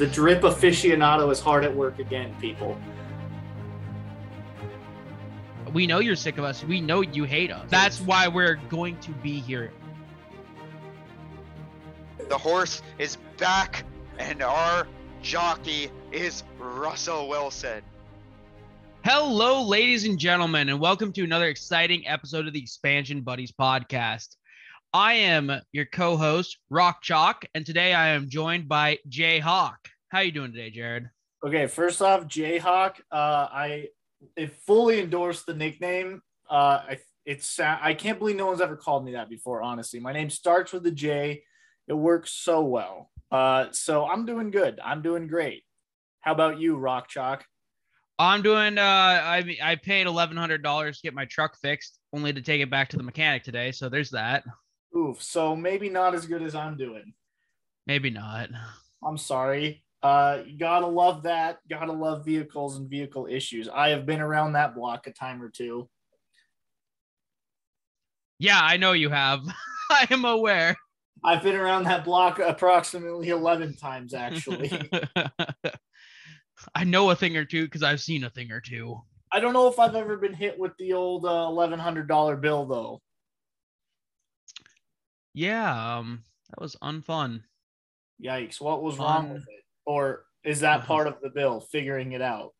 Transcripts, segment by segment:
The drip aficionado is hard at work again, people. We know you're sick of us. We know you hate us. That's why we're going to be here. The horse is back, and our jockey is Russell Wilson. Hello, ladies and gentlemen, and welcome to another exciting episode of the Expansion Buddies podcast. I am your co-host, Rock Chalk, and today I am joined by Jay Hawk. How you doing today, Jared? Okay, first off, Jayhawk, uh, I it fully endorsed the nickname. Uh, I it's I can't believe no one's ever called me that before. Honestly, my name starts with a J. It works so well. Uh, so I'm doing good. I'm doing great. How about you, Rock Chalk? I'm doing. Uh, I I paid eleven hundred dollars to get my truck fixed, only to take it back to the mechanic today. So there's that. Oof. So maybe not as good as I'm doing. Maybe not. I'm sorry. Uh, you gotta love that. Gotta love vehicles and vehicle issues. I have been around that block a time or two. Yeah, I know you have. I am aware. I've been around that block approximately 11 times, actually. I know a thing or two because I've seen a thing or two. I don't know if I've ever been hit with the old uh, $1,100 bill, though. Yeah, um, that was unfun. Yikes. What was wrong Um, with it? Or is that uh-huh. part of the bill, figuring it out?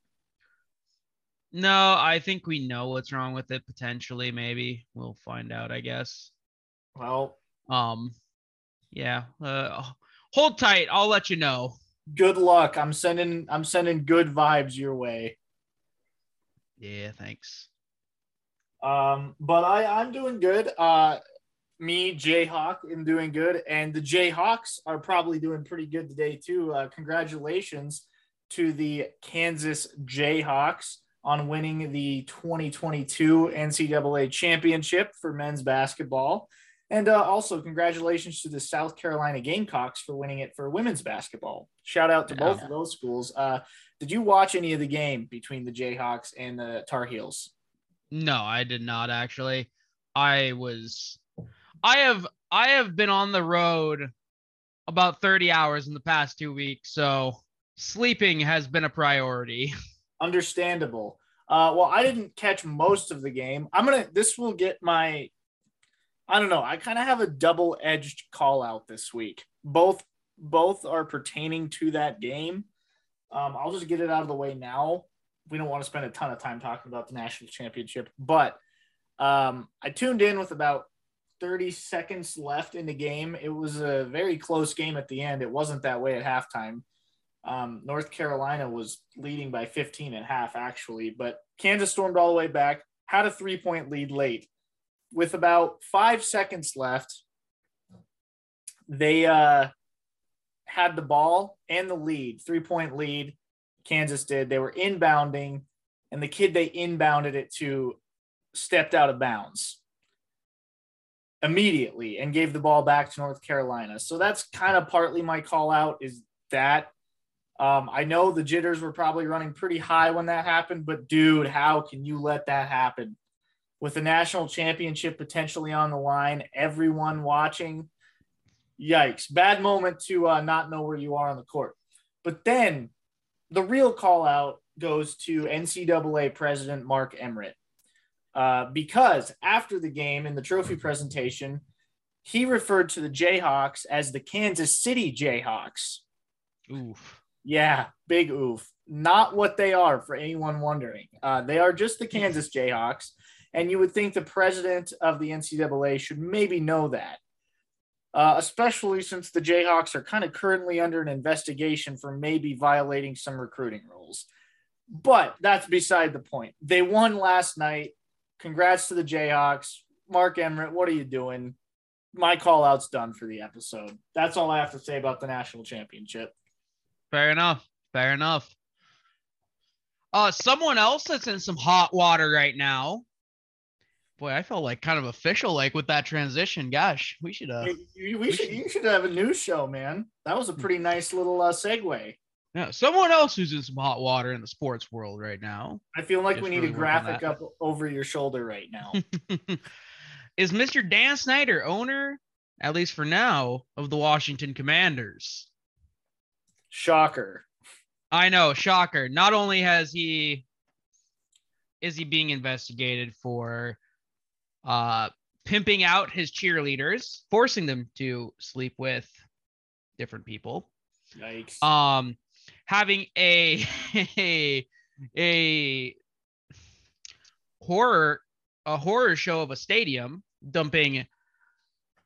No, I think we know what's wrong with it potentially. Maybe we'll find out. I guess. Well, Um, yeah. Uh, hold tight. I'll let you know. good luck. I'm sending I'm sending good vibes your way. Yeah. Thanks. Um, but I I'm doing good. Uh, me Jayhawk am doing good, and the Jayhawks are probably doing pretty good today too. Uh, congratulations to the Kansas Jayhawks on winning the 2022 NCAA championship for men's basketball. And uh, also, congratulations to the South Carolina Gamecocks for winning it for women's basketball. Shout out to both Yeah. of those schools. Uh, did you watch any of the game between the Jayhawks and the Tar Heels? No, I did not actually. I was I have I have been on the road about 30 hours in the past 2 weeks, so sleeping has been a priority. Understandable. Uh, well, I didn't catch most of the game. I'm gonna. This will get my. I don't know. I kind of have a double-edged call out this week. Both both are pertaining to that game. Um, I'll just get it out of the way now. We don't want to spend a ton of time talking about the national championship, but um, I tuned in with about 30 seconds left in the game. It was a very close game at the end. It wasn't that way at halftime. Um, North Carolina was leading by 15 and a half, actually, but Kansas stormed all the way back, had a three point lead late. With about five seconds left, they uh, had the ball and the lead, three point lead. Kansas did. They were inbounding, and the kid they inbounded it to stepped out of bounds immediately and gave the ball back to North Carolina. So that's kind of partly my call out is that um, I know the jitters were probably running pretty high when that happened, but dude, how can you let that happen? With the national championship potentially on the line, everyone watching, yikes, bad moment to uh, not know where you are on the court. But then the real call out goes to NCAA President Mark Emmert. Uh, because after the game in the trophy presentation, he referred to the Jayhawks as the Kansas City Jayhawks. Oof. Yeah, big oof. Not what they are for anyone wondering. Uh, they are just the Kansas Jayhawks. And you would think the president of the NCAA should maybe know that, uh, especially since the Jayhawks are kind of currently under an investigation for maybe violating some recruiting rules. But that's beside the point. They won last night. Congrats to the Jayhawks. Mark Emmert, what are you doing? My call out's done for the episode. That's all I have to say about the national championship. Fair enough. Fair enough. Uh someone else that's in some hot water right now. Boy, I felt like kind of official like with that transition. Gosh, we should uh You- you- we should you should have a news show, man. That was a pretty nice little uh, segue. Yeah, someone else who's in some hot water in the sports world right now. I feel like Just we need really a graphic up over your shoulder right now. is Mr. Dan Snyder owner, at least for now, of the Washington Commanders. Shocker. I know, shocker. Not only has he is he being investigated for uh pimping out his cheerleaders, forcing them to sleep with different people. Yikes. Um having a a, a horror a horror show of a stadium dumping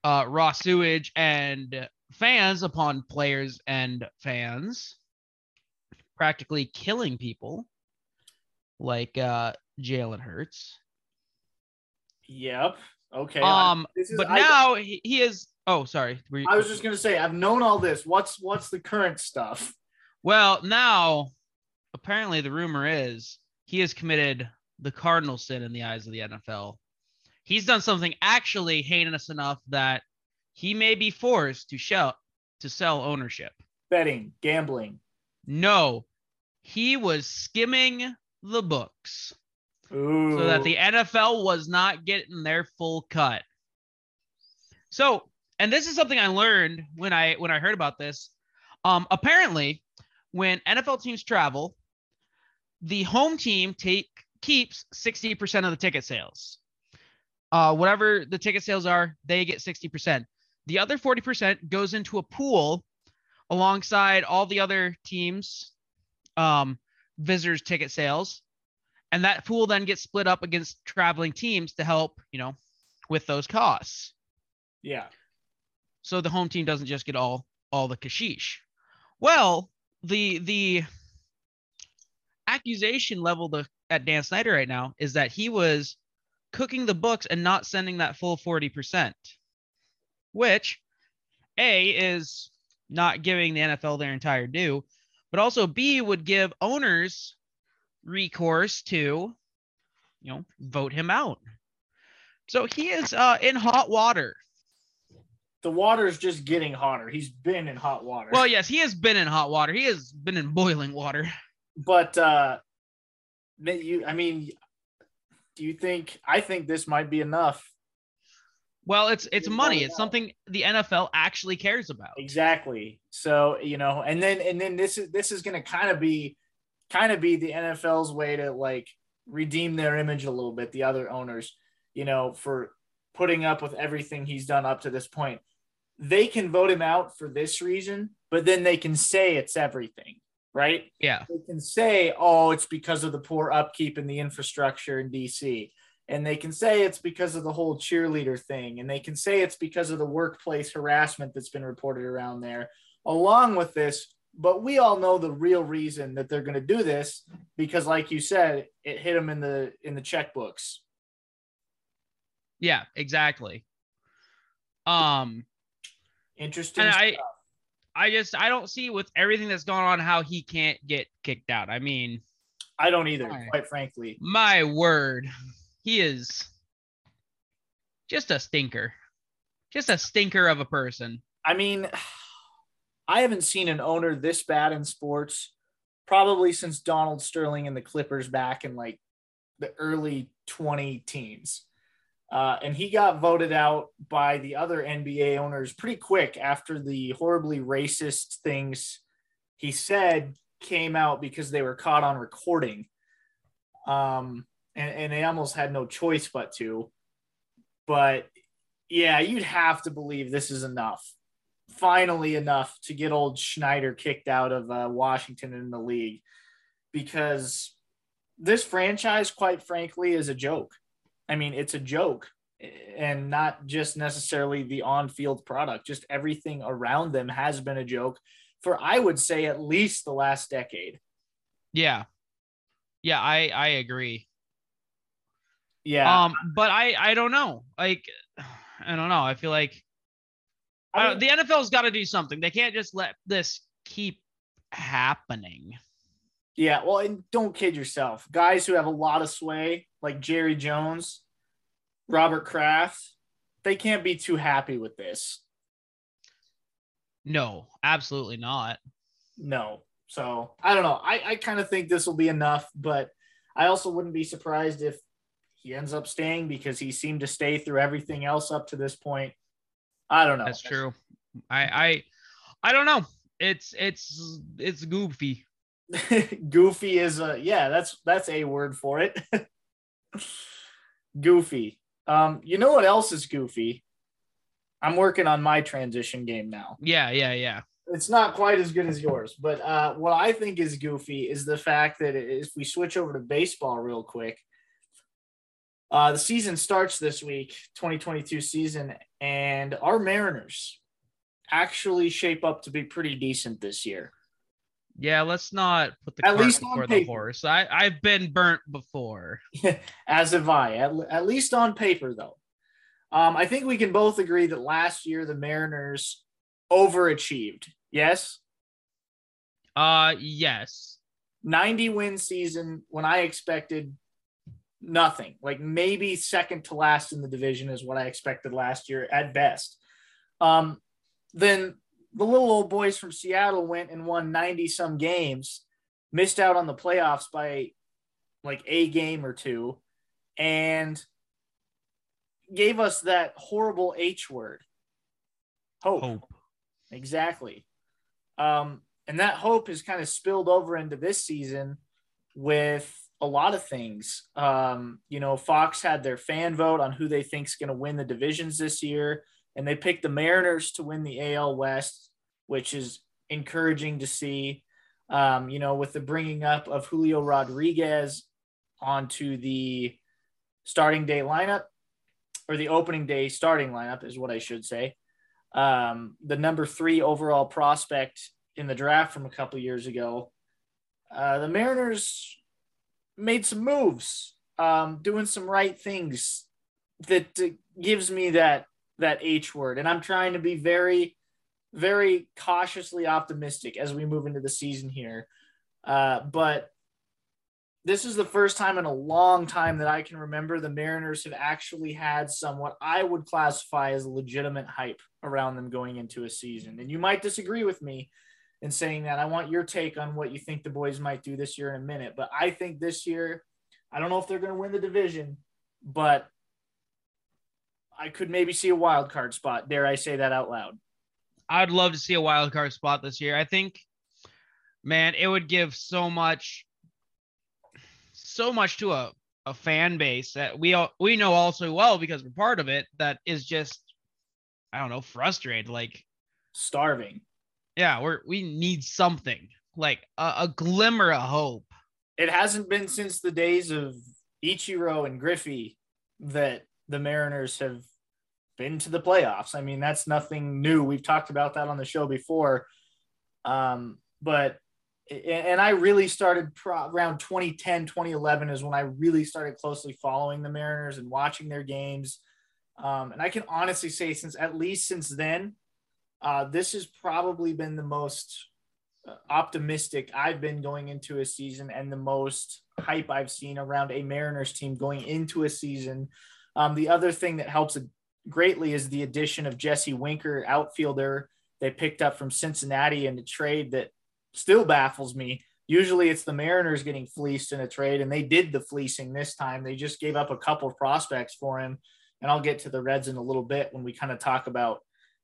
uh raw sewage and fans upon players and fans practically killing people like uh Jalen Hurts. yep. Okay. Um is- but I- now he, he is oh sorry. You- I was just gonna say I've known all this. What's what's the current stuff? Well, now apparently the rumor is he has committed the cardinal sin in the eyes of the NFL. He's done something actually heinous enough that he may be forced to sell to sell ownership. Betting, gambling. No, he was skimming the books Ooh. so that the NFL was not getting their full cut. So, and this is something I learned when I when I heard about this. Um, apparently, when NFL teams travel, the home team take keeps 60% of the ticket sales. Uh, whatever the ticket sales are, they get 60%. The other 40% goes into a pool alongside all the other teams' um, visitors' ticket sales and that pool then gets split up against traveling teams to help you know with those costs yeah. so the home team doesn't just get all all the kashish well the the accusation leveled at dan snyder right now is that he was cooking the books and not sending that full 40% which a is not giving the nfl their entire due but also b would give owners recourse to, you know, vote him out. So he is uh, in hot water. The water's just getting hotter. He's been in hot water. Well, yes, he has been in hot water. He has been in boiling water. but uh you I mean do you think I think this might be enough? Well, it's it's money. It's something the NFL actually cares about. Exactly. So, you know, and then and then this is this is gonna kind of be kind of be the NFL's way to like redeem their image a little bit, the other owners, you know, for putting up with everything he's done up to this point. They can vote him out for this reason, but then they can say it's everything, right? Yeah. They can say, oh, it's because of the poor upkeep in the infrastructure in DC. And they can say it's because of the whole cheerleader thing. And they can say it's because of the workplace harassment that's been reported around there, along with this. But we all know the real reason that they're going to do this because, like you said, it hit them in the in the checkbooks. Yeah, exactly. Um, Interesting. and I stuff. I just I don't see with everything that's going on how he can't get kicked out. I mean, I don't either, Why? quite frankly. my word, he is just a stinker. Just a stinker of a person. I mean, I haven't seen an owner this bad in sports probably since Donald Sterling and the Clippers back in like the early 20 teens. Uh, and he got voted out by the other NBA owners pretty quick after the horribly racist things he said came out because they were caught on recording. Um, and, and they almost had no choice but to. But yeah, you'd have to believe this is enough. Finally, enough to get old Schneider kicked out of uh, Washington in the league because this franchise, quite frankly, is a joke. I mean, it's a joke and not just necessarily the on field product, just everything around them has been a joke for, I would say, at least the last decade. Yeah. Yeah, I I agree. Yeah. Um, but I I don't know. Like I don't know. I feel like I uh, mean- the NFL's got to do something. They can't just let this keep happening. Yeah, well, and don't kid yourself. Guys who have a lot of sway, like Jerry Jones, Robert Kraft, they can't be too happy with this. No, absolutely not. No. So I don't know. I, I kind of think this will be enough, but I also wouldn't be surprised if he ends up staying because he seemed to stay through everything else up to this point. I don't know. That's true. I I I don't know. It's it's it's goofy. goofy is a yeah, that's that's a word for it. goofy. Um, you know what else is goofy? I'm working on my transition game now. Yeah, yeah, yeah. It's not quite as good as yours, but uh, what I think is goofy is the fact that if we switch over to baseball real quick, uh, the season starts this week, 2022 season, and our Mariners actually shape up to be pretty decent this year. Yeah, let's not put the At cart least on before the paper. horse. I I've been burnt before. As have I, at, at least on paper, though. Um, I think we can both agree that last year the Mariners overachieved. Yes, Uh, yes. 90 win season when I expected nothing, like maybe second to last in the division is what I expected last year at best. Um, then the little old boys from Seattle went and won 90 some games, missed out on the playoffs by like a game or two, and gave us that horrible H word. Hope. Hope. Exactly. Um, and that hope has kind of spilled over into this season with a lot of things. Um, you know, Fox had their fan vote on who they think is going to win the divisions this year, and they picked the Mariners to win the AL West, which is encouraging to see. Um, you know, with the bringing up of Julio Rodriguez onto the starting day lineup or the opening day starting lineup is what I should say um, the number three overall prospect in the draft from a couple years ago. Uh, the Mariners made some moves, um, doing some right things that uh, gives me that that H word, and I'm trying to be very, very cautiously optimistic as we move into the season here. Uh, but this is the first time in a long time that I can remember the Mariners have actually had some what I would classify as legitimate hype around them going into a season. And you might disagree with me in saying that. I want your take on what you think the boys might do this year in a minute. But I think this year, I don't know if they're going to win the division, but I could maybe see a wild card spot. Dare I say that out loud? I'd love to see a wild card spot this year. I think, man, it would give so much, so much to a, a fan base that we all, we know all so well because we're part of it. That is just, I don't know, frustrated. Like, Starving. yeah, we're we need something like a, a glimmer of hope. it hasn't been since the days of Ichiro and Griffey that the Mariners have been to the playoffs. I mean, that's nothing new. We've talked about that on the show before. Um, but and I really started around 2010, 2011 is when I really started closely following the Mariners and watching their games. Um, and I can honestly say, since at least since then, uh, this has probably been the most uh, optimistic I've been going into a season and the most hype I've seen around a Mariners team going into a season. Um, the other thing that helps greatly is the addition of Jesse Winker, outfielder they picked up from Cincinnati in a trade that still baffles me. Usually it's the Mariners getting fleeced in a trade, and they did the fleecing this time. They just gave up a couple of prospects for him. And I'll get to the Reds in a little bit when we kind of talk about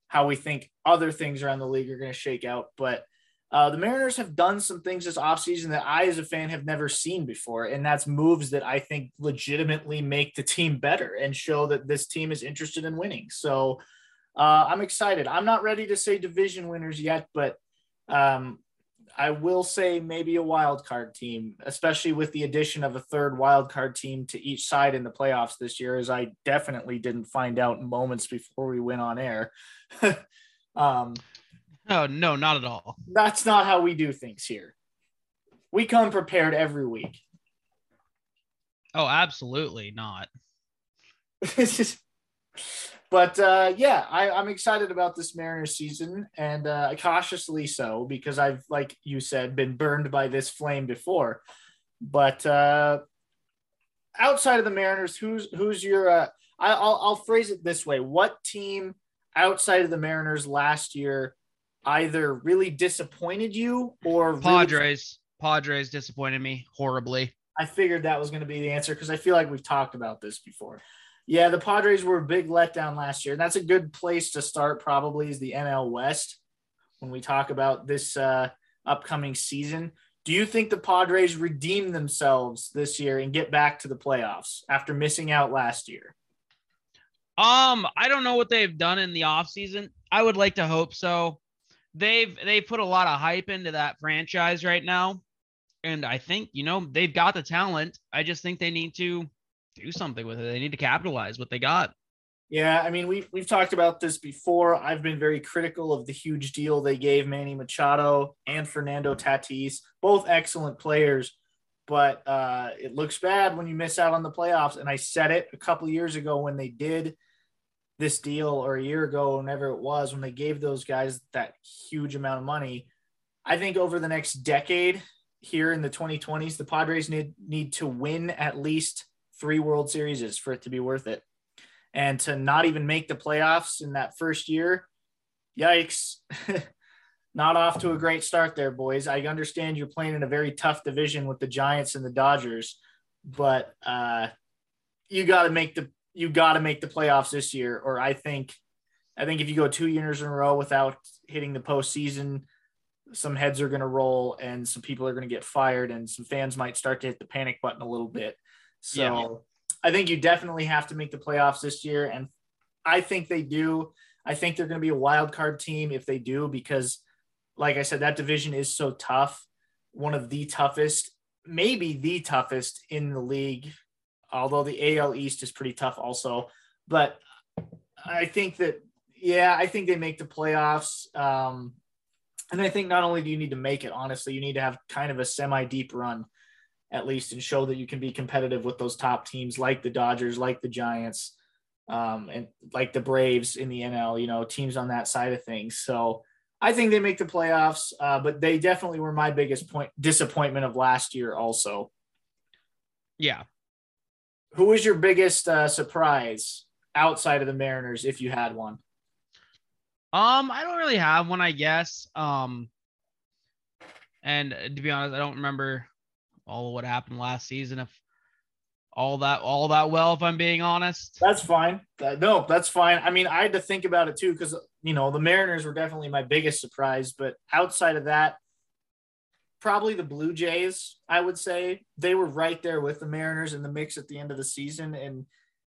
how we think other things around the league are going to shake out. But uh, the Mariners have done some things this offseason that I, as a fan, have never seen before. And that's moves that I think legitimately make the team better and show that this team is interested in winning. So uh, I'm excited. I'm not ready to say division winners yet, but um, I will say maybe a wild card team, especially with the addition of a third wild card team to each side in the playoffs this year, as I definitely didn't find out moments before we went on air. um, Oh no, not at all. that's not how we do things here. We come prepared every week. Oh, absolutely not. This is, but uh, yeah, I, I'm excited about this Mariners season and uh, cautiously so because I've, like you said, been burned by this flame before. But uh, outside of the Mariners, who's who's your? Uh, I, I'll I'll phrase it this way: What team outside of the Mariners last year either really disappointed you or really Padres. Padres disappointed me horribly. I figured that was going to be the answer because I feel like we've talked about this before. Yeah, the Padres were a big letdown last year. And that's a good place to start, probably, is the NL West. when we talk about this uh, upcoming season. Do you think the Padres redeem themselves this year and get back to the playoffs after missing out last year? Um, I don't know what they've done in the offseason. I would like to hope so. They've they put a lot of hype into that franchise right now. And I think, you know, they've got the talent. I just think they need to do something with it. They need to capitalize what they got. Yeah, I mean, we've we've talked about this before. I've been very critical of the huge deal they gave Manny Machado and Fernando Tatis, both excellent players, but uh, it looks bad when you miss out on the playoffs. And I said it a couple years ago when they did this deal, or a year ago, whenever it was, when they gave those guys that huge amount of money. I think over the next decade, here in the 2020s, the Padres need need to win at least three World Series for it to be worth it. And to not even make the playoffs in that first year, yikes. not off to a great start there, boys. I understand you're playing in a very tough division with the Giants and the Dodgers, but uh, you got to make the you got to make the playoffs this year, or I think I think if you go two years in a row without hitting the postseason, some heads are going to roll and some people are going to get fired and some fans might start to hit the panic button a little bit. So yeah. I think you definitely have to make the playoffs this year. And I think they do. I think they're going to be a wild card team if they do, because like I said, that division is so tough. One of the toughest, maybe the toughest in the league, although the AL East is pretty tough also. But I think that, yeah, I think they make the playoffs. Um, and I think not only do you need to make it, honestly, you need to have kind of a semi deep run at least and show that you can be competitive with those top teams like the Dodgers, like the Giants, um, and like the Braves in the NL, you know, teams on that side of things. So I think they make the playoffs, uh, but they definitely were my biggest point disappointment of last year also. Yeah. Who was your biggest uh, surprise outside of the Mariners if you had one? Um, I don't really have one, I guess. Um, and to be honest, I don't remember all of what happened last season. If all that all that well, if I'm being honest, that's fine. Uh, no, that's fine. I mean, I had to think about it too because you know the Mariners were definitely my biggest surprise, but outside of that, probably the Blue Jays. I would say they were right there with the Mariners in the mix at the end of the season, and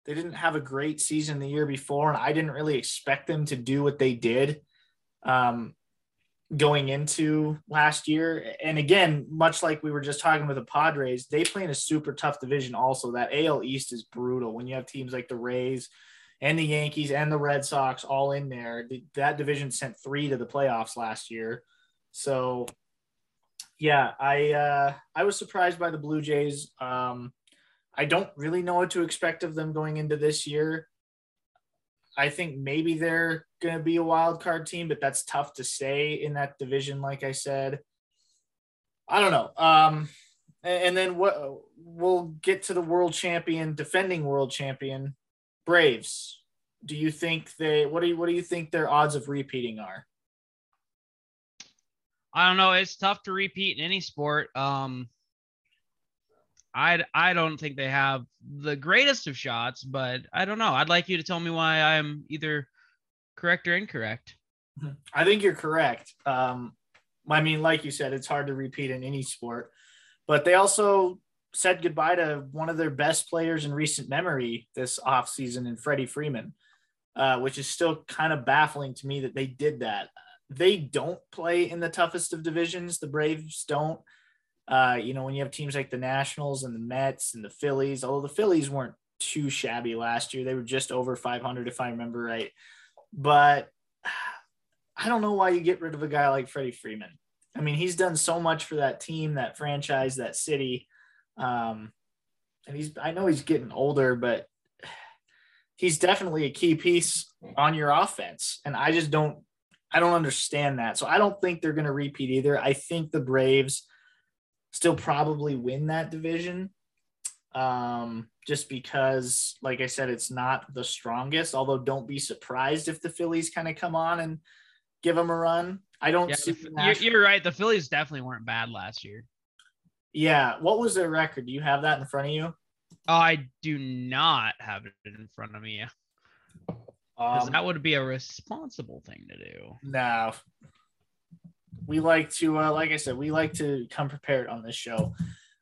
they didn't have a great season the year before, and I didn't really expect them to do what they did um, going into last year. And again, much like we were just talking with the Padres, they play in a super tough division. Also, that AL East is brutal when you have teams like the Rays and the Yankees and the Red Sox all in there. That division sent three to the playoffs last year. So, yeah, I uh, I was surprised by the Blue Jays. Um, I don't really know what to expect of them going into this year. I think maybe they're going to be a wild card team, but that's tough to say in that division. Like I said, I don't know. Um, and then what we'll get to the world champion, defending world champion, Braves. Do you think they? What do you? What do you think their odds of repeating are? I don't know. It's tough to repeat in any sport. Um, I I don't think they have the greatest of shots, but I don't know. I'd like you to tell me why I'm either correct or incorrect. I think you're correct. Um, I mean, like you said, it's hard to repeat in any sport, but they also said goodbye to one of their best players in recent memory this offseason in Freddie Freeman, uh, which is still kind of baffling to me that they did that. They don't play in the toughest of divisions. The Braves don't. Uh, you know, when you have teams like the Nationals and the Mets and the Phillies, although the Phillies weren't too shabby last year, they were just over 500 if I remember right. But I don't know why you get rid of a guy like Freddie Freeman. I mean, he's done so much for that team, that franchise, that city. Um, and he's, I know he's getting older, but he's definitely a key piece on your offense. And I just don't, I don't understand that. So I don't think they're going to repeat either. I think the Braves still probably win that division. Um, just because, like I said, it's not the strongest. Although, don't be surprised if the Phillies kind of come on and give them a run. I don't yeah, see. You're, you're, right. The Phillies definitely weren't bad last year. Yeah. What was their record? Do you have that in front of you? I do not have it in front of me. Because um, that would be a responsible thing to do. No. we like to, uh, like I said, we like to come prepared on this show.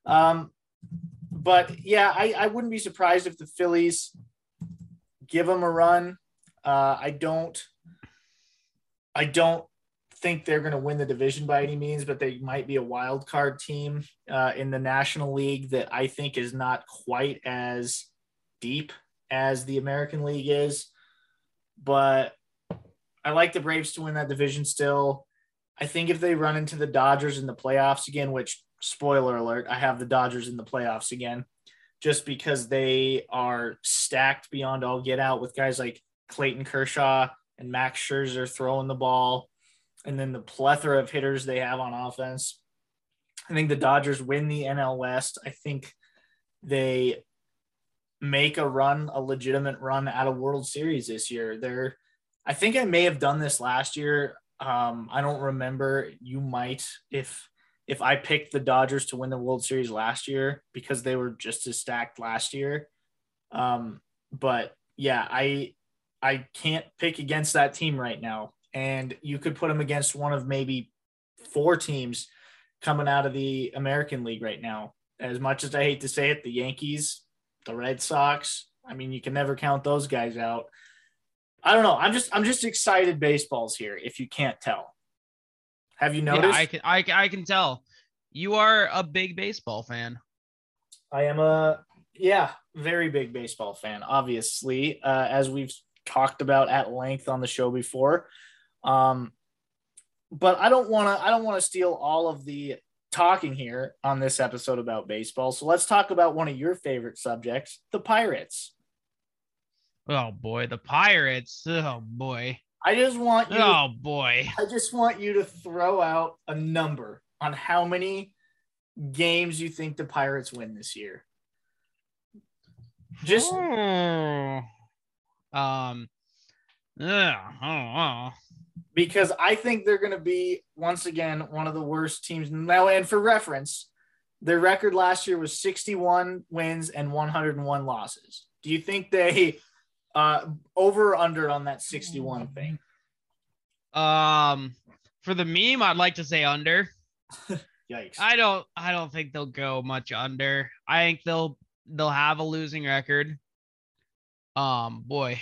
Um, but yeah, I, I wouldn't be surprised if the Phillies give them a run. Uh, I don't, I don't think they're going to win the division by any means, but they might be a wild card team uh, in the National League that I think is not quite as deep as the American League is. But I like the Braves to win that division still. I think if they run into the Dodgers in the playoffs again, which spoiler alert, I have the Dodgers in the playoffs again, just because they are stacked beyond all get out with guys like Clayton Kershaw and Max Scherzer throwing the ball, and then the plethora of hitters they have on offense. I think the Dodgers win the NL West. I think they make a run, a legitimate run at a World Series this year. They're, I think I may have done this last year. Um, I don't remember. You might if if I picked the Dodgers to win the World Series last year because they were just as stacked last year. Um, but yeah, I I can't pick against that team right now. And you could put them against one of maybe four teams coming out of the American League right now. As much as I hate to say it, the Yankees, the Red Sox, I mean, you can never count those guys out. I don't know. I'm just I'm just excited baseballs here if you can't tell. Have you noticed? Yeah, I can I, I can tell. You are a big baseball fan. I am a yeah, very big baseball fan, obviously, uh, as we've talked about at length on the show before. Um, but I don't want to I don't want to steal all of the talking here on this episode about baseball. So let's talk about one of your favorite subjects, the Pirates. Oh boy, the Pirates. Oh boy. I just want you Oh boy. I just want you to throw out a number on how many games you think the Pirates win this year. Just Oh. um yeah, oh, oh. Because I think they're going to be once again one of the worst teams now. And for reference, their record last year was 61 wins and 101 losses. Do you think they uh, over or under on that 61 thing? Um for the meme, I'd like to say under. Yikes! I don't I don't think they'll go much under. I think they'll they'll have a losing record. Um boy.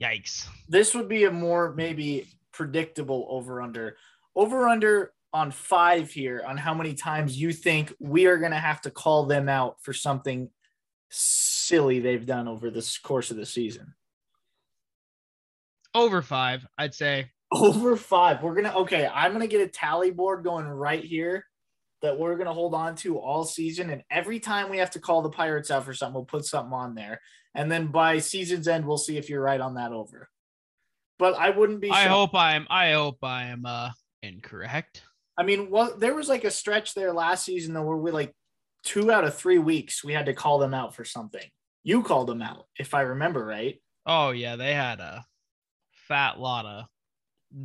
Yikes. this would be a more maybe predictable over under. Over under on five here on how many times you think we are going to have to call them out for something silly they've done over this course of the season. Over 5, I'd say. Over five. We're going to, okay, I'm going to get a tally board going right here that we're going to hold on to all season. And every time we have to call the Pirates out for something, we'll put something on there. And then by season's end, we'll see if you're right on that over. But I wouldn't be. I shocked- hope I'm I hope I am uh incorrect. I mean, well, there was like a stretch there last season though where we like two out of three weeks we had to call them out for something. You called them out, if I remember right. Oh yeah, they had a fat lot of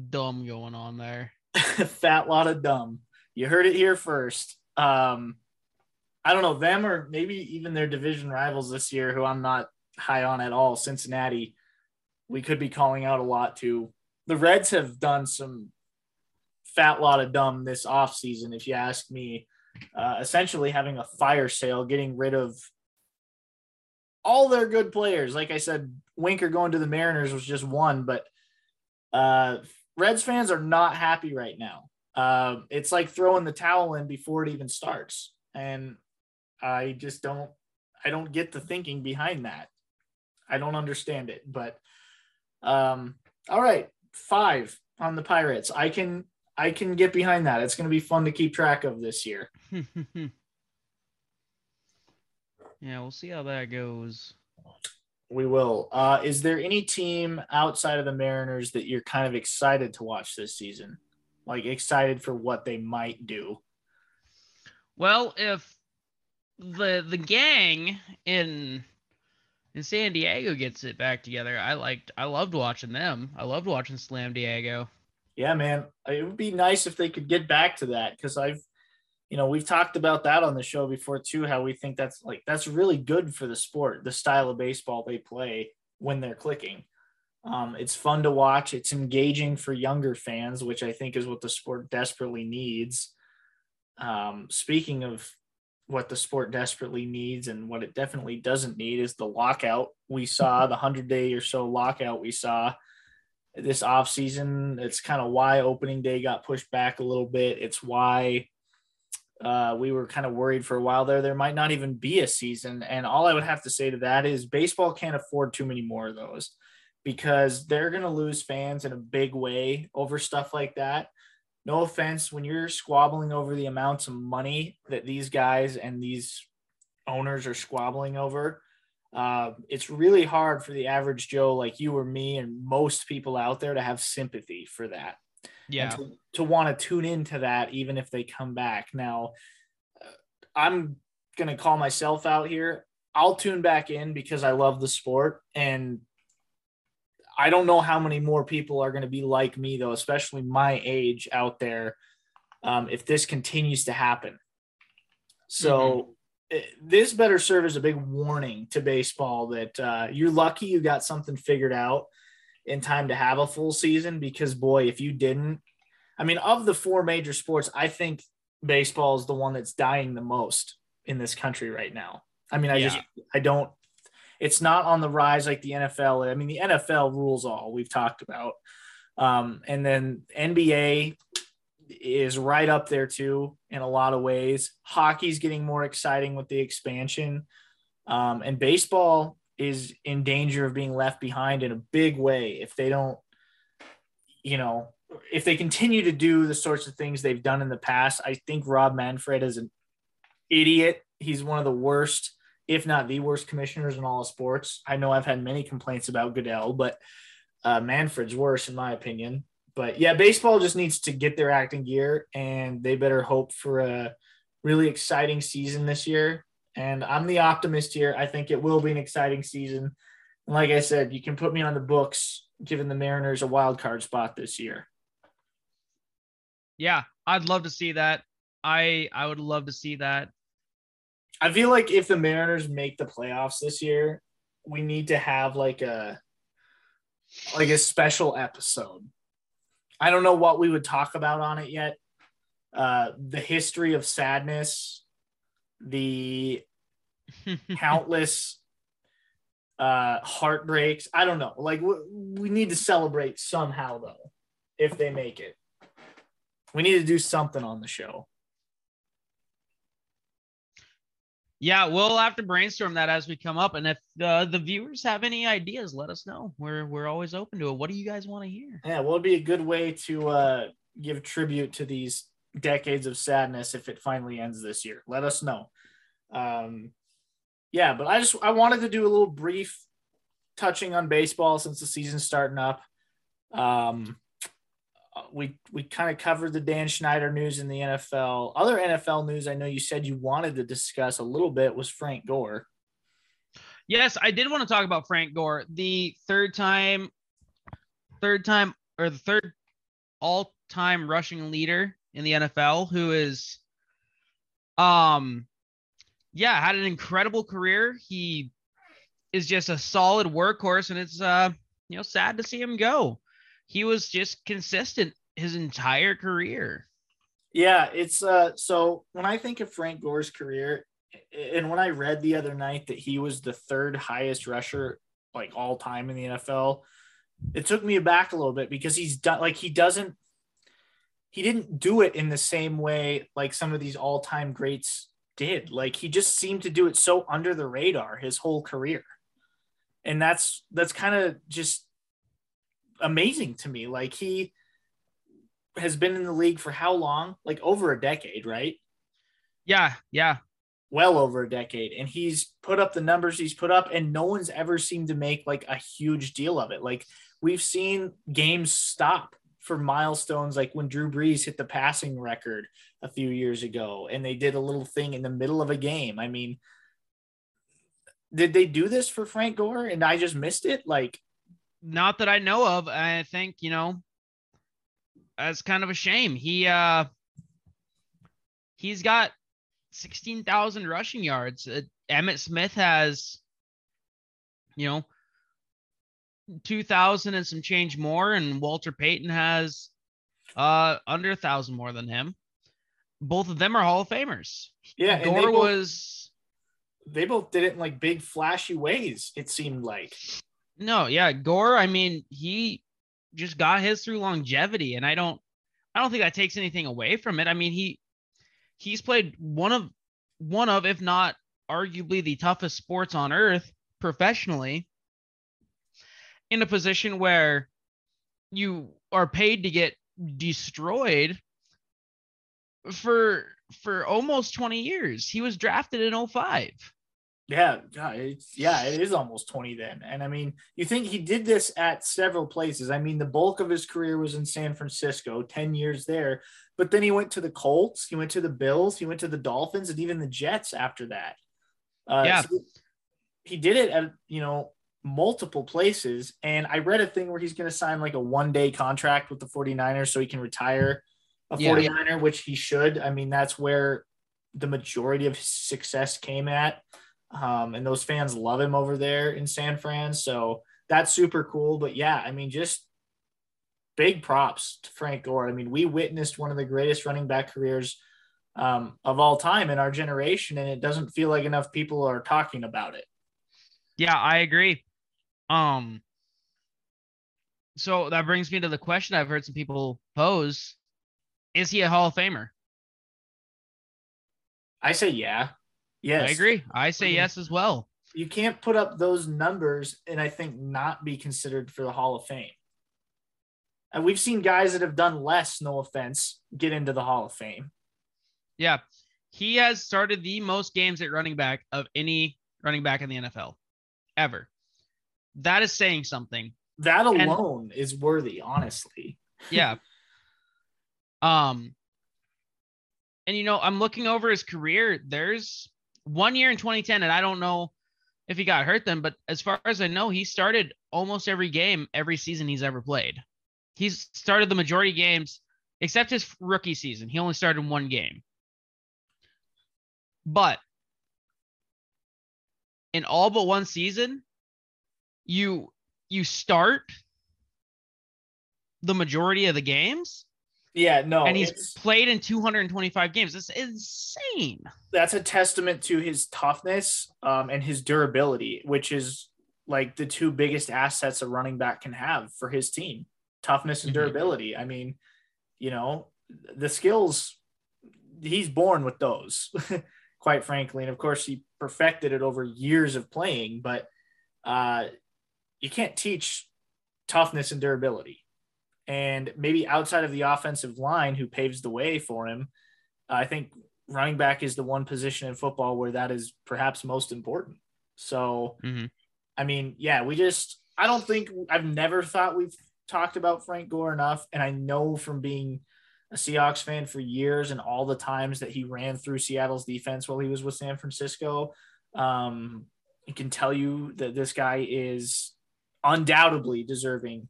dumb going on there. Fat lot of dumb. You heard it here first. Um, I don't know them or maybe even their division rivals this year, who I'm not high on at all. Cincinnati, we could be calling out a lot to. The Reds have done some fat lot of dumb this offseason, if you ask me. Uh, essentially having a fire sale, getting rid of all their good players. Like I said, Winker going to the Mariners was just one, but uh, Reds fans are not happy right now. Uh, it's like throwing the towel in before it even starts, and I just don't. I don't get the thinking behind that. I don't understand it, but um, all right, five on the Pirates. I can I can get behind that. It's going to be fun to keep track of this year. yeah, we'll see how that goes. We will. Uh, is there any team outside of the Mariners that you're kind of excited to watch this season? Like excited for what they might do? Well, if the the gang in in San Diego gets it back together, I liked I loved watching them. I loved watching Slam Diego. Yeah, man. It would be nice if they could get back to that because I've, you know, we've talked about that on the show before too. How we think that's like that's really good for the sport, the style of baseball they play when they're clicking. Um, it's fun to watch. It's engaging for younger fans, which I think is what the sport desperately needs. Um, speaking of what the sport desperately needs and what it definitely doesn't need is the lockout we saw, the 100 day or so lockout we saw this off season. It's kind of why opening day got pushed back a little bit. It's why uh, we were kind of worried for a while there. There might not even be a season. And all I would have to say to that is baseball can't afford too many more of those because they're going to lose fans in a big way over stuff like that. No offense, when you're squabbling over the amounts of money that these guys and these owners are squabbling over, uh, it's really hard for the average Joe like you or me and most people out there to have sympathy for that. Yeah. To, to want to tune into that, even if they come back. Now, uh, I'm going to call myself out here. I'll tune back in because I love the sport. And I don't know how many more people are going to be like me, though, especially my age out there, um, if this continues to happen. So, mm-hmm this better serve as a big warning to baseball that uh, you're lucky you got something figured out in time to have a full season because boy if you didn't i mean of the four major sports i think baseball is the one that's dying the most in this country right now i mean i yeah. just i don't it's not on the rise like the nfl i mean the nfl rules all we've talked about um, and then nba is right up there too in a lot of ways. Hockey's getting more exciting with the expansion. Um, and baseball is in danger of being left behind in a big way if they don't, you know, if they continue to do the sorts of things they've done in the past. I think Rob Manfred is an idiot. He's one of the worst, if not the worst commissioners in all of sports. I know I've had many complaints about Goodell, but uh, Manfred's worse in my opinion but yeah, baseball just needs to get their acting gear and they better hope for a really exciting season this year. And I'm the optimist here. I think it will be an exciting season. And like I said, you can put me on the books giving the Mariners a wild card spot this year. Yeah, I'd love to see that. I I would love to see that. I feel like if the Mariners make the playoffs this year, we need to have like a like a special episode I don't know what we would talk about on it yet. Uh, the history of sadness, the countless uh, heartbreaks. I don't know. Like we, we need to celebrate somehow though, if they make it. We need to do something on the show. Yeah, we'll have to brainstorm that as we come up. And if uh, the viewers have any ideas, let us know. We're we're always open to it. What do you guys want to hear? Yeah, well, it'd be a good way to uh, give tribute to these decades of sadness if it finally ends this year. Let us know. Um, yeah, but I just I wanted to do a little brief touching on baseball since the season's starting up. Um, we we kind of covered the Dan Schneider news in the NFL. Other NFL news I know you said you wanted to discuss a little bit was Frank Gore. Yes, I did want to talk about Frank Gore, the third time third time or the third all-time rushing leader in the NFL who is um yeah, had an incredible career. He is just a solid workhorse and it's uh you know sad to see him go he was just consistent his entire career. Yeah, it's uh so when I think of Frank Gore's career and when I read the other night that he was the third highest rusher like all time in the NFL, it took me aback a little bit because he's done like he doesn't he didn't do it in the same way like some of these all-time greats did. Like he just seemed to do it so under the radar his whole career. And that's that's kind of just amazing to me. Like he has been in the league for how long? Like over a decade, right? Yeah, yeah. Well over a decade. And he's put up the numbers he's put up, and no one's ever seemed to make like a huge deal of it. Like we've seen games stop for milestones, like when Drew Brees hit the passing record a few years ago, and they did a little thing in the middle of a game. I mean, did they do this for Frank Gore and I just missed it? Like, not that I know of. I think, you know, that's kind of a shame. He uh he's got 16,000 rushing yards. Uh, Emmitt Smith has you know 2,000 and some change more, and Walter Payton has uh under a thousand more than him. Both of them are Hall of Famers. Yeah, Gore both, was they both did it in like big flashy ways. It seemed like. no, yeah, Gore. I mean, he just got his through longevity, and I don't, I don't think that takes anything away from it. I mean, he he's played one of one of, if not arguably the toughest sports on earth professionally in a position where you are paid to get destroyed for for almost 20 years. He was drafted in 05. Yeah, yeah, it's, yeah, it is almost 20 then. And I mean, you think he did this at several places. I mean, the bulk of his career was in San Francisco, 10 years there. But then he went to the Colts, he went to the Bills, he went to the Dolphins, and even the Jets after that. Uh, Yeah. so he did it at, you know, multiple places. And I read a thing where he's going to sign like a one day contract with the 49ers so he can retire a Yeah. 49er, which he should. I mean, that's where the majority of his success came at. Um, and those fans love him over there in San Fran. So that's super cool. But yeah, I mean, just big props to Frank Gore. I mean, we witnessed one of the greatest running back careers um, of all time in our generation, and it doesn't feel like enough people are talking about it. Yeah, I agree. Um so that brings me to the question I've heard some people pose. Is he a Hall of Famer? I say, yeah. Yes. I agree. I say Mhm. yes as well. You can't put up those numbers and I think not be considered for the Hall of Fame. And we've seen guys that have done less, no offense, get into the Hall of Fame. Yeah. He has started the most games at running back of any running back in the NFL ever. That is saying something. That And- alone is worthy, honestly. Yeah. um and you know, I'm looking over his career. There's one year in 2010 and I don't know if he got hurt then, but as far as I know, he started almost every game every season he's ever played. He's started the majority of games except his rookie season. He only started one game. But in all but one season, you you start the majority of the games Yeah, no, and he's played in 225 games. It's insane. that's a testament to his toughness um, and his durability, which is like the two biggest assets a running back can have for his team toughness and Mhm. durability. I mean, you know, the skills, he's born with those, quite frankly. And of course, he perfected it over years of playing, but uh, you can't teach toughness and durability. And maybe outside of the offensive line, who paves the way for him, I think running back is the one position in football where that is perhaps most important. So, Mhm. I mean, yeah, we just, I don't think, I've never thought we've talked about Frank Gore enough. And I know from being a Seahawks fan for years and all the times that he ran through Seattle's defense while he was with San Francisco, um, I can tell you that this guy is undoubtedly deserving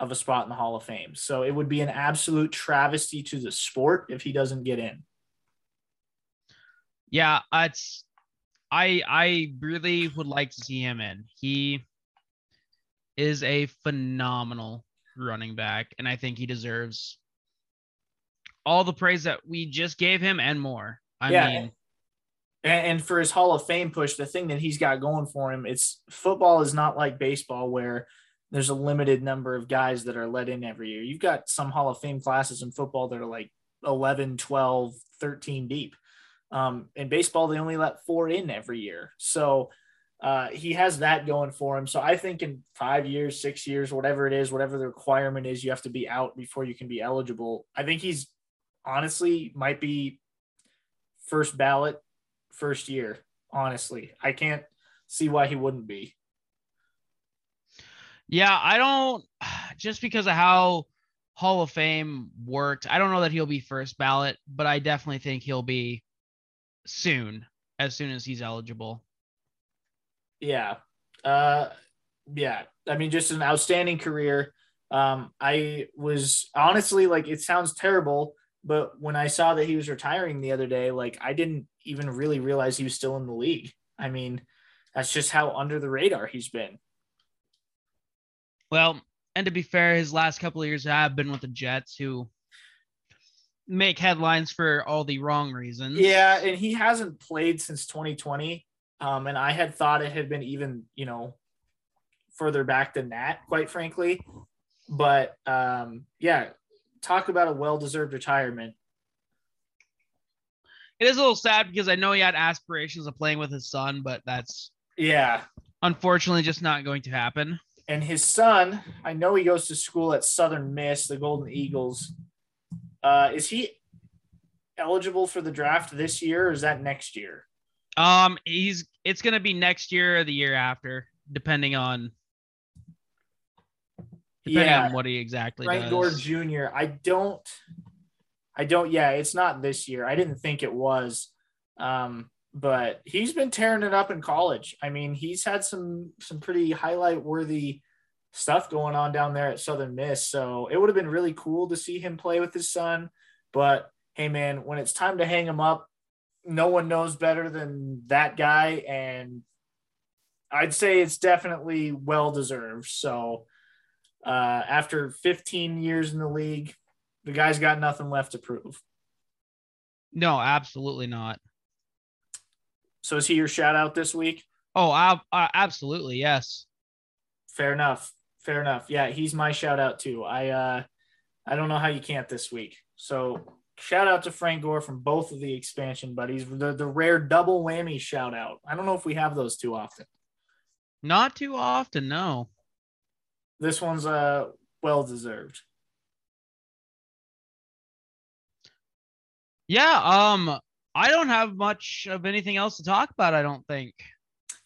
of a spot in the Hall of Fame. So it would be an absolute travesty to the sport if he doesn't get in. Yeah, it's I I really would like to see him in. He is a phenomenal running back, and I think he deserves all the praise that we just gave him and more. I Yeah, mean, And, and for his Hall of Fame push, the thing that he's got going for him, it's football is not like baseball where there's a limited number of guys that are let in every year. You've got some Hall of Fame classes in football that are like 11, 12, 13 deep. Um, in baseball, they only let four in every year. So uh, he has that going for him. So I think in five years, six years, whatever it is, whatever the requirement is, you have to be out before you can be eligible. I think he's honestly might be first ballot first year. Honestly, I can't see why he wouldn't be. Yeah, I don't just because of how Hall of Fame worked. I don't know that he'll be first ballot, but I definitely think he'll be soon, as soon as he's eligible. Yeah. Uh, yeah. I mean, just an outstanding career. Um, I was honestly like, it sounds terrible, but when I saw that he was retiring the other day, like, I didn't even really realize he was still in the league. I mean, that's just how under the radar he's been. Well, and to be fair, his last couple of years have been with the Jets, who make headlines for all the wrong reasons. Yeah, and he hasn't played since 2020. Um, and I had thought it had been even, you know, further back than that, quite frankly. But um, yeah, talk about a well-deserved retirement. It is a little sad because I know he had aspirations of playing with his son, but that's Yeah, unfortunately just not going to happen. And his son, I know he goes to school at Southern Miss, the Golden Eagles. Uh, is he eligible for the draft this year, or is that next year? Um, he's it's gonna be next year or the year after, depending on depending yeah, on what he exactly Frank does. Gore Jr. I don't, I don't. Yeah, it's not this year. I didn't think it was, um, but he's been tearing it up in college. I mean, he's had some some pretty highlight worthy stuff going on down there at Southern Miss. So it would have been really cool to see him play with his son. But hey, man, when it's time to hang him up, no one knows better than that guy, and I'd say it's definitely well deserved. So uh, after 15 years in the league, the guy's got nothing left to prove. No, absolutely not. So is he your shout out this week? Oh, ab- uh, absolutely, yes. Fair enough. Fair enough. Yeah, he's my shout out too. I uh I don't know how you can't this week. So shout out to Frank Gore from both of the expansion buddies. The the rare double whammy shout out. I don't know if we have those too often. Not too often, no. This one's uh well deserved. Yeah, um, I don't have much of anything else to talk about, I don't think.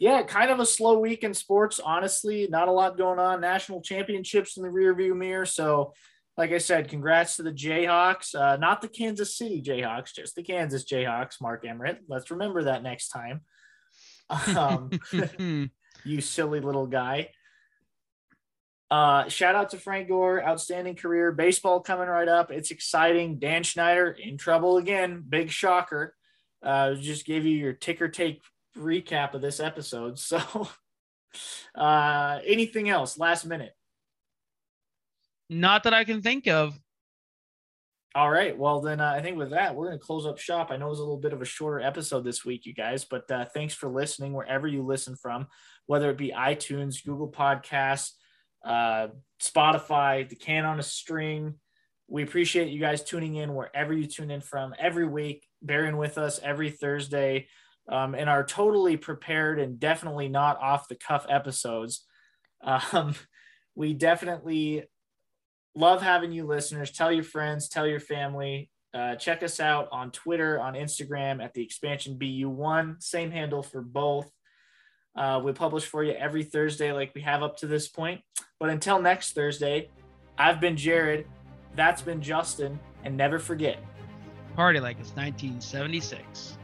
yeah, kind of a slow week in sports, honestly. Not a lot going on. National championships in the rearview mirror. So, like I said, congrats to the Jayhawks. Uh, not the Kansas City Jayhawks, just the Kansas Jayhawks, Mark Emmert. Let's remember that next time. Um, you silly little guy. Uh, shout out to Frank Gore, outstanding career. Baseball coming right up. It's exciting. Dan Schneider in trouble again. Big shocker. Uh, just gave you your ticker take recap of this episode. So, uh, anything else? Last minute. Not that I can think of. All right. Well, then uh, I think with that, we're going to close up shop. I know it was a little bit of a shorter episode this week, you guys, but uh, thanks for listening wherever you listen from, whether it be iTunes, Google Podcasts, uh, Spotify, the can on a string. We appreciate you guys tuning in wherever you tune in from every week, bearing with us every Thursday, um, and our totally prepared and definitely not off the cuff episodes. Um, we definitely love having you listeners. Tell your friends, tell your family. Uh, check us out on Twitter, on Instagram at the expansion BU1. Same handle for both. Uh, we publish for you every Thursday, like we have up to this point. But until next Thursday, I've been Jared. That's been Justin. And never forget Party like it's 1976.